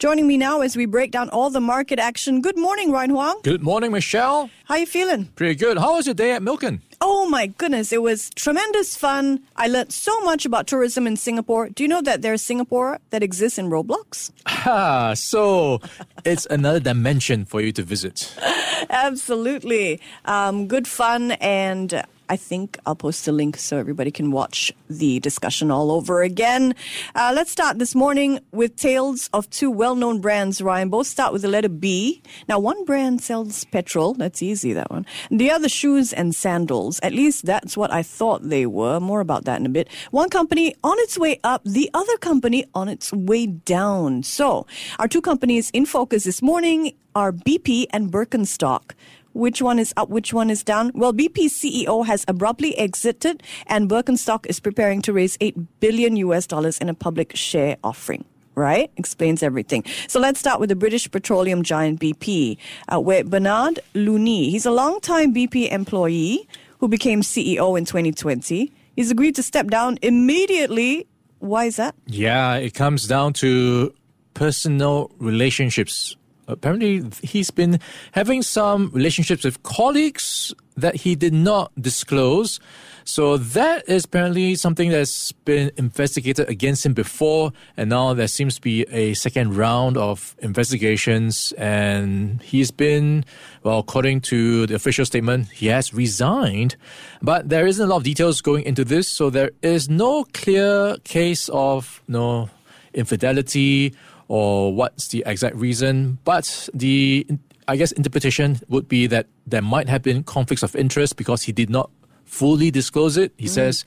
Joining me now as we break down all the market action. Good morning, Ryan Huang. Good morning, Michelle. How are you feeling? Pretty good. How was your day at Milken? Oh my goodness, it was tremendous fun. I learned so much about tourism in Singapore. Do you know that there's Singapore that exists in Roblox? Ah, so it's another dimension for you to visit. Absolutely. Um, good fun and I think I'll post a link so everybody can watch the discussion all over again. Uh, let's start this morning with tales of two well known brands, Ryan. Both start with the letter B. Now, one brand sells petrol. That's easy, that one. The other, shoes and sandals. At least that's what I thought they were. More about that in a bit. One company on its way up, the other company on its way down. So, our two companies in focus this morning are BP and Birkenstock. Which one is up? Which one is down? Well, BP's CEO has abruptly exited, and Birkenstock is preparing to raise eight billion US dollars in a public share offering. Right? Explains everything. So let's start with the British petroleum giant BP, uh, where Bernard Looney, he's a long-time BP employee who became CEO in 2020. He's agreed to step down immediately. Why is that? Yeah, it comes down to personal relationships apparently he's been having some relationships with colleagues that he did not disclose. So that is apparently something that's been investigated against him before, and now there seems to be a second round of investigations. And he's been, well, according to the official statement, he has resigned. But there isn't a lot of details going into this, so there is no clear case of you no know, infidelity or what's the exact reason. But the, I guess, interpretation would be that there might have been conflicts of interest because he did not fully disclose it. He mm. says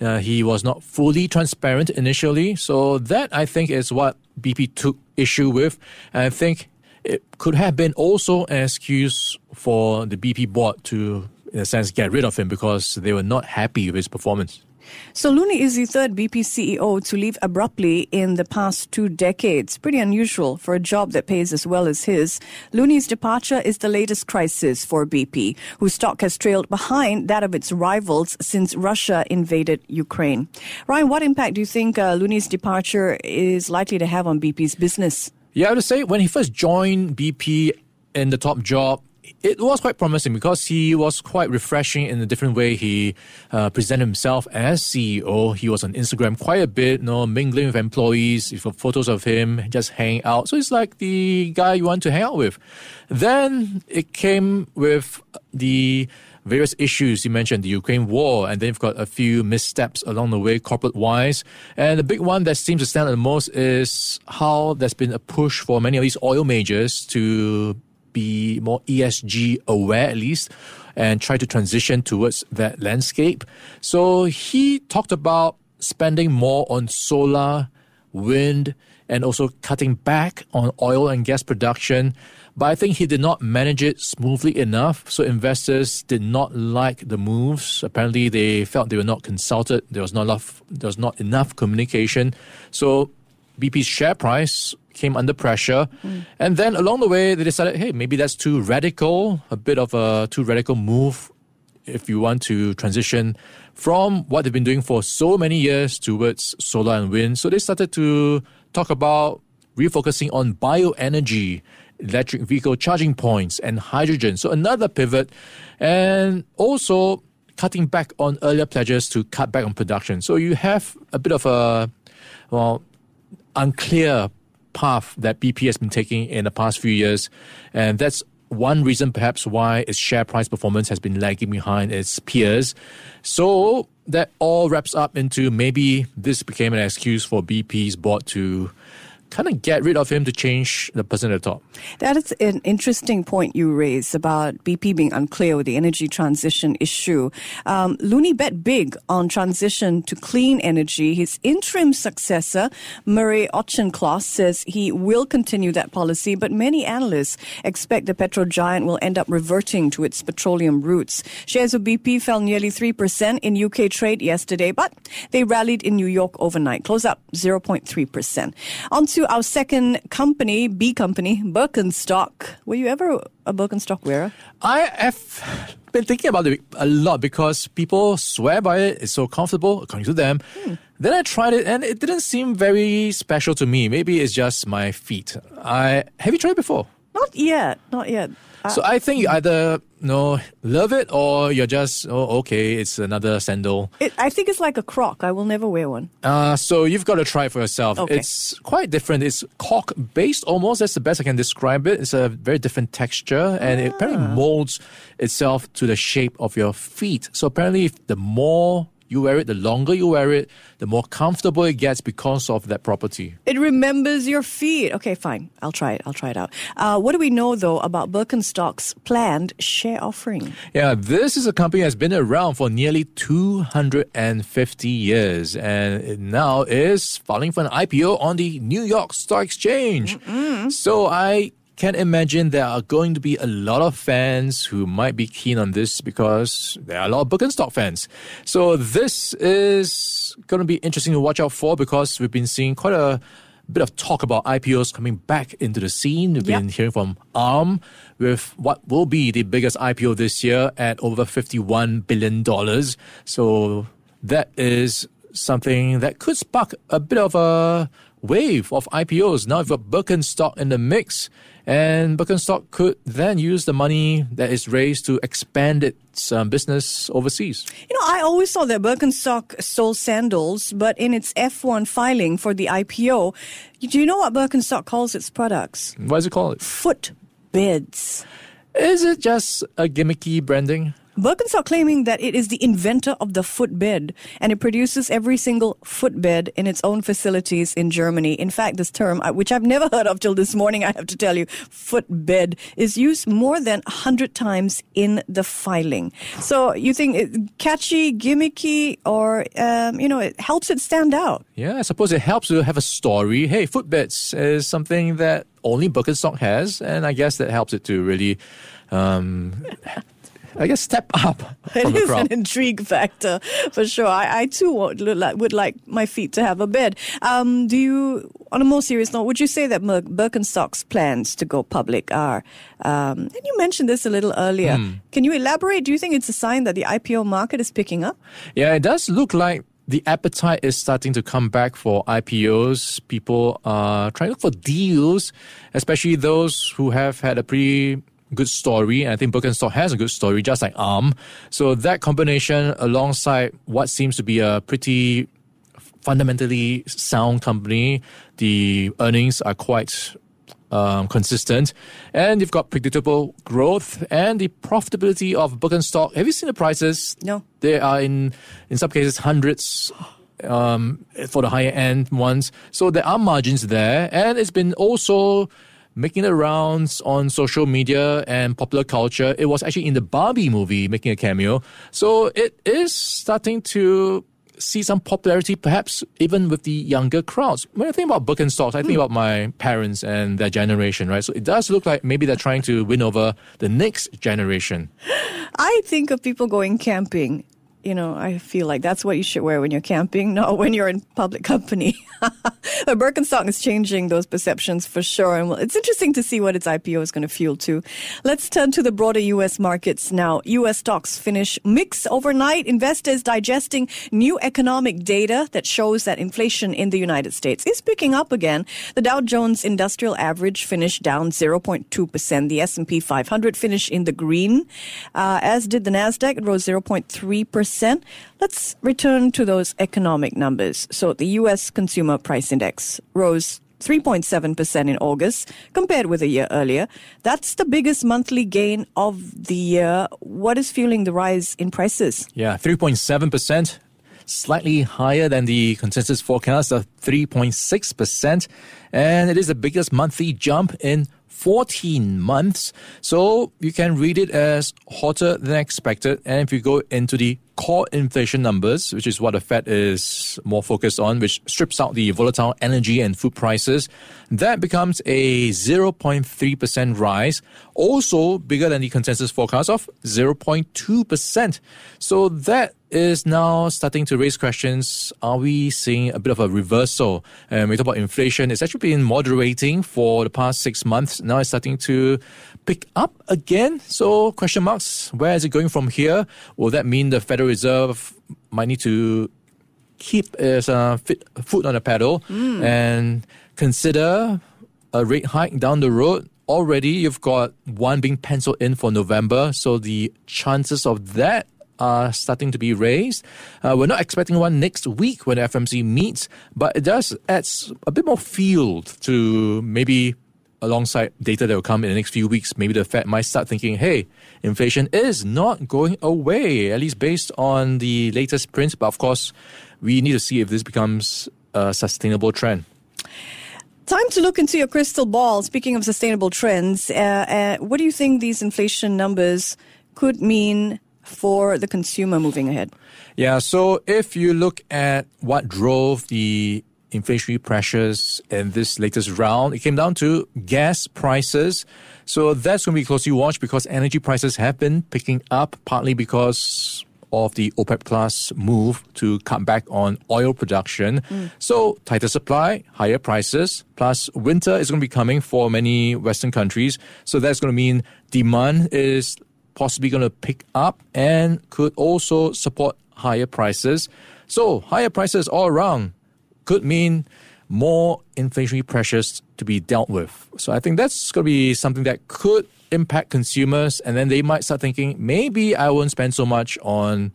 uh, he was not fully transparent initially. So that, I think, is what BP took issue with. And I think it could have been also an excuse for the BP board to, in a sense, get rid of him because they were not happy with his performance. So Looney is the third BP CEO to leave abruptly in the past two decades. Pretty unusual for a job that pays as well as his. Looney's departure is the latest crisis for BP, whose stock has trailed behind that of its rivals since Russia invaded Ukraine. Ryan, what impact do you think uh, Looney's departure is likely to have on BP's business? Yeah, I would say when he first joined BP in the top job, it was quite promising because he was quite refreshing in a different way. He uh, presented himself as CEO. He was on Instagram quite a bit, you know, mingling with employees, photos of him, just hanging out. So it's like the guy you want to hang out with. Then it came with the various issues. You mentioned the Ukraine war, and then you've got a few missteps along the way, corporate wise. And the big one that seems to stand out the most is how there's been a push for many of these oil majors to be more ESG aware at least and try to transition towards that landscape. So he talked about spending more on solar, wind, and also cutting back on oil and gas production. But I think he did not manage it smoothly enough. So investors did not like the moves. Apparently, they felt they were not consulted. There was not enough. There was not enough communication. So BP's share price came under pressure. Mm. And then along the way, they decided, hey, maybe that's too radical, a bit of a too radical move if you want to transition from what they've been doing for so many years towards solar and wind. So they started to talk about refocusing on bioenergy, electric vehicle charging points, and hydrogen. So another pivot. And also cutting back on earlier pledges to cut back on production. So you have a bit of a, well, unclear path that BP has been taking in the past few years. And that's one reason perhaps why its share price performance has been lagging behind its peers. So that all wraps up into maybe this became an excuse for BP's board to kind of get rid of him to change the person at the top. That is an interesting point you raise about BP being unclear with the energy transition issue. Um, Looney bet big on transition to clean energy. His interim successor, Murray Auchincloss, says he will continue that policy, but many analysts expect the petro giant will end up reverting to its petroleum roots. Shares of BP fell nearly 3% in UK trade yesterday, but they rallied in New York overnight, close up 0.3%. On to to our second company, B company, Birkenstock. Were you ever a Birkenstock wearer? I have been thinking about it a lot because people swear by it. It's so comfortable, according to them. Hmm. Then I tried it and it didn't seem very special to me. Maybe it's just my feet. I have you tried it before? Not yet. Not yet. So I think you either know love it or you're just oh okay it's another sandal. It, I think it's like a croc. I will never wear one. Uh, so you've got to try it for yourself. Okay. It's quite different. It's cork based almost. That's the best I can describe it. It's a very different texture and it apparently Ah. molds itself to the shape of your feet. So apparently the more you wear it, the longer you wear it, the more comfortable it gets because of that property. It remembers your feet. Okay, fine. I'll try it. I'll try it out. Uh, what do we know though about Birkenstock's planned share offering? Yeah, this is a company that's been around for nearly 250 years and it now is filing for an IPO on the New York Stock Exchange. So I can imagine there are going to be a lot of fans who might be keen on this because there are a lot of Birkenstock fans. So this is going to be interesting to watch out for because we've been seeing quite a bit of talk about IPOs coming back into the scene. We've Yep. been hearing from ARM with what will be the biggest IPO this year at over $51 billion. So that is something that could spark a bit of a wave of IPOs. Now you've got Birkenstock in the mix, and Birkenstock could then use the money that is raised to expand its um, business overseas. You know, I always thought that Birkenstock sold sandals, but in its F1 filing for the IPO, do you know what Birkenstock calls its products? What does it called? Foot beds. Is it just a gimmicky branding? Birkenstock claiming that it is the inventor of the footbed and it produces every single footbed in its own facilities in Germany. In fact, this term, uh, which I've never heard of till this morning, I have to tell you, footbed, is used more than 100 times in the filing. So you think it catchy, gimmicky, or, um, you know, it helps it stand out. Yeah, I suppose it helps to have a story. Hey, footbeds is something that only Birkenstock has, and I guess that helps it to really, um, I guess, step up It is an intrigue factor for sure. I, I too would, like- would like my feet to have a bed. Um, do you, on a more serious note, would you say that Birkenstock's plans to go public are? Um, and you mentioned this a little earlier. Hmm. Can you elaborate? Do you think it's a sign that the IPO market is picking up? Yeah, it does look like the appetite is starting to come back for IPOs. People are trying to look for deals, especially those who have had a pretty good story. And I think Birkenstock has a good story, just like ARM. So that combination alongside what seems to be a pretty fundamentally sound company, the earnings are quite um, consistent, and you've got predictable growth and the profitability of Birkenstock. Have you seen the prices? No. They are in in some cases hundreds um, for the higher end ones. So there are margins there, and it's been also making the rounds on social media and popular culture. It was actually in the Barbie movie making a cameo. So it is starting to see some popularity, perhaps even with the younger crowds. When I think about Birkenstocks, I think hmm. about my parents and their generation, right? So it does look like maybe they're trying to win over the next generation. I think of people going camping. You know, I feel like that's what you should wear when you're camping, not when you're in public company. Birkenstock is changing those perceptions for sure. And it's interesting to see what its IPO is going to fuel too. Let's turn to the broader U.S. markets now. U.S. stocks finish mixed overnight. Investors digesting new economic data that shows that inflation in the United States is picking up again. The Dow Jones Industrial Average finished down 0.2%. The S&P 500 finished in the green, uh, as did the Nasdaq. It rose 0.3%. Let's return to those economic numbers. So the U.S. Consumer Price Index rose 3.7% in August compared with a year earlier. That's the biggest monthly gain of the year. What is fueling the rise in prices? Yeah, 3.7%, slightly higher than the consensus forecast of 3.6%. And it is the biggest monthly jump in 14 months. So you can read it as hotter than expected. And if you go into the core inflation numbers, which is what the Fed is more focused on, which strips out the volatile energy and food prices, that becomes a 0.3% rise, also bigger than the consensus forecast of 0.2%. So that is now starting to raise questions. Are we seeing a bit of a reversal? And we talk about inflation. It's actually been moderating for the past six months. Now it's starting to pick up again. So question marks. Where is it going from here? Will that mean the Federal Reserve might need to keep its uh, foot on the pedal mm. and consider a rate hike down the road? Already, you've got one being penciled in for November, so the chances of that are starting to be raised. Uh, we're not expecting one next week when the FMC meets, but it does add a bit more field to maybe alongside data that will come in the next few weeks, maybe the Fed might start thinking, hey, inflation is not going away, at least based on the latest print. But of course, we need to see if this becomes a sustainable trend. Time to look into your crystal ball. Speaking of sustainable trends, uh, uh, what do you think these inflation numbers could mean for the consumer moving ahead? Yeah, so if you look at what drove the inflationary pressures in this latest round, it came down to gas prices. So that's going to be closely watched because energy prices have been picking up, partly because of the OPEC Plus move to cut back on oil production. Mm. So tighter supply, higher prices, plus winter is going to be coming for many Western countries. So that's going to mean demand is possibly going to pick up and could also support higher prices. So, higher prices all around could mean more inflationary pressures to be dealt with. So, I think that's going to be something that could impact consumers, and then they might start thinking maybe I won't spend so much on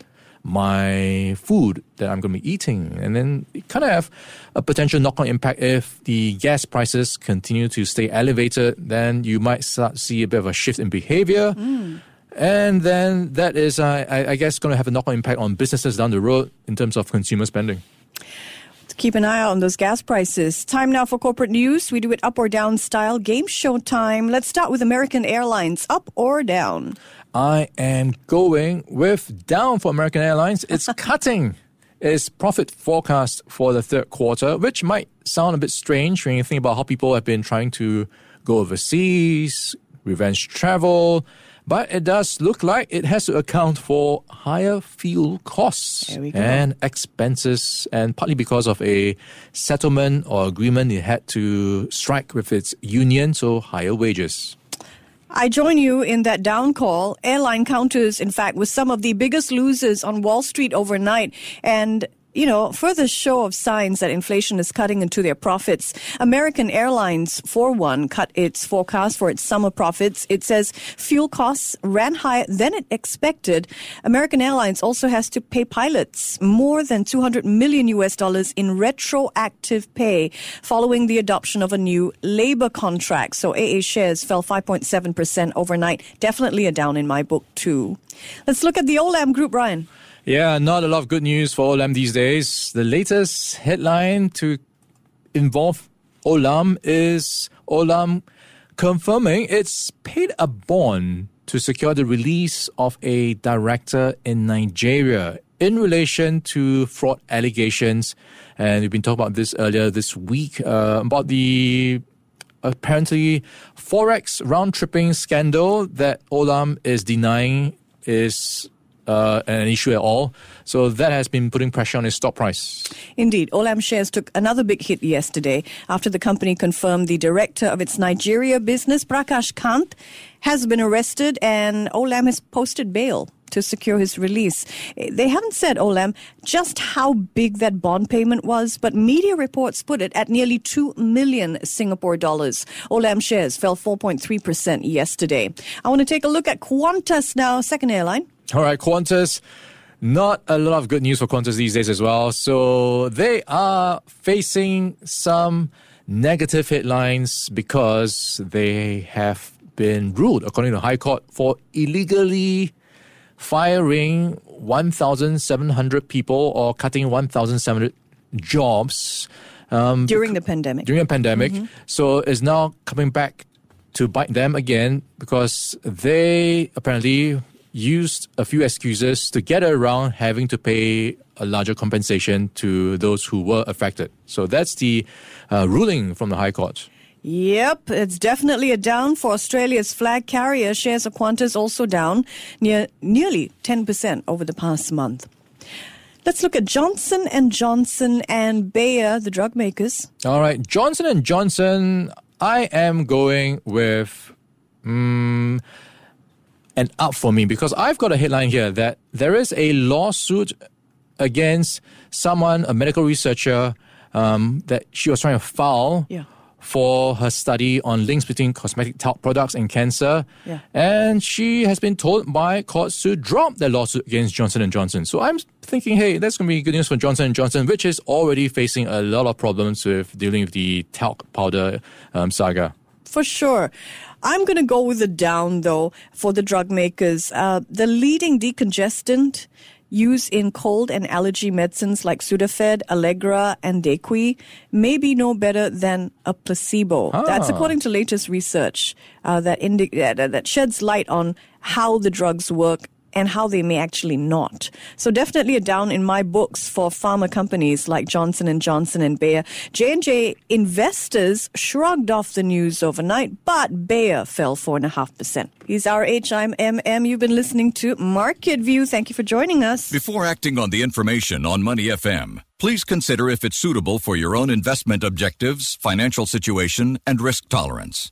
my food that I'm going to be eating. And then it kind of have a potential knock on impact if the gas prices continue to stay elevated, then you might start see a bit of a shift in behavior. Mm. And then that is, uh, I, I guess, going to have a knock on impact on businesses down the road in terms of consumer spending. Keep an eye out on those gas prices. Time now for corporate news. We do it up or down style. Game show time. Let's start with American Airlines. Up or down? I am going with down for American Airlines. It's cutting its profit forecast for the third quarter, which might sound a bit strange when you think about how people have been trying to go overseas, revenge travel but it does look like it has to account for higher fuel costs and expenses, and partly because of a settlement or agreement it had to strike with its union, so higher wages. I join you in that down call. Airline counters, in fact, were some of the biggest losers on Wall Street overnight. And you know, further show of signs that inflation is cutting into their profits. American Airlines, for one, cut its forecast for its summer profits. It says fuel costs ran higher than it expected. American Airlines also has to pay pilots more than 200 million US dollars in retroactive pay following the adoption of a new labor contract. So AA shares fell 5.7% overnight. Definitely a down in my book, too. Let's look at the Olam Group, Ryan. Yeah, not a lot of good news for Olam these days. The latest headline to involve Olam is Olam confirming it's paid a bond to secure the release of a director in Nigeria in relation to fraud allegations. And we've been talking about this earlier this week uh, about the apparently forex round tripping scandal that Olam is denying is uh, an issue at all. So that has been putting pressure on its stock price. Indeed. Olam shares took another big hit yesterday after the company confirmed the director of its Nigeria business, Prakash Kant, has been arrested and Olam has posted bail to secure his release. They haven't said, Olam, just how big that bond payment was, but media reports put it at nearly 2 million Singapore dollars. Olam shares fell 4.3% yesterday. I want to take a look at Qantas now, second airline. All right, Qantas. Not a lot of good news for Qantas these days as well. So they are facing some negative headlines because they have been ruled, according to the High Court, for illegally firing 1,700 people or cutting 1,700 jobs. Um, during the pandemic. During the pandemic. Mm-hmm. So it's now coming back to bite them again because they apparently used a few excuses to get around having to pay a larger compensation to those who were affected. So that's the uh, ruling from the High Court. Yep, it's definitely a down for Australia's flag carrier. Shares of Qantas also down near nearly 10% over the past month. Let's look at Johnson and Johnson and Bayer, the drug makers. All right, Johnson and Johnson. I am going with um, an up for me because I've got a headline here that there is a lawsuit against someone, a medical researcher, um, that she was trying to file. Yeah for her study on links between cosmetic talc products and cancer. Yeah. And she has been told by courts to drop their lawsuit against Johnson & Johnson. So I'm thinking, hey, that's going to be good news for Johnson & Johnson, which is already facing a lot of problems with dealing with the talc powder um, saga. For sure. I'm going to go with a down, though, for the drug makers. Uh, the leading decongestant used in cold and allergy medicines like Sudafed, Allegra, and DayQuil may be no better than a placebo. Ah. That's according to latest research uh, that, indi- that sheds light on how the drugs work and how they may actually not. So definitely a down in my books for pharma companies like Johnson and Johnson and Bayer. J&J investors shrugged off the news overnight, but Bayer fell 4.5%. He's our HIMM. You've been listening to Market View. Thank you for joining us. Before acting on the information on Money FM, please consider if it's suitable for your own investment objectives, financial situation, and risk tolerance.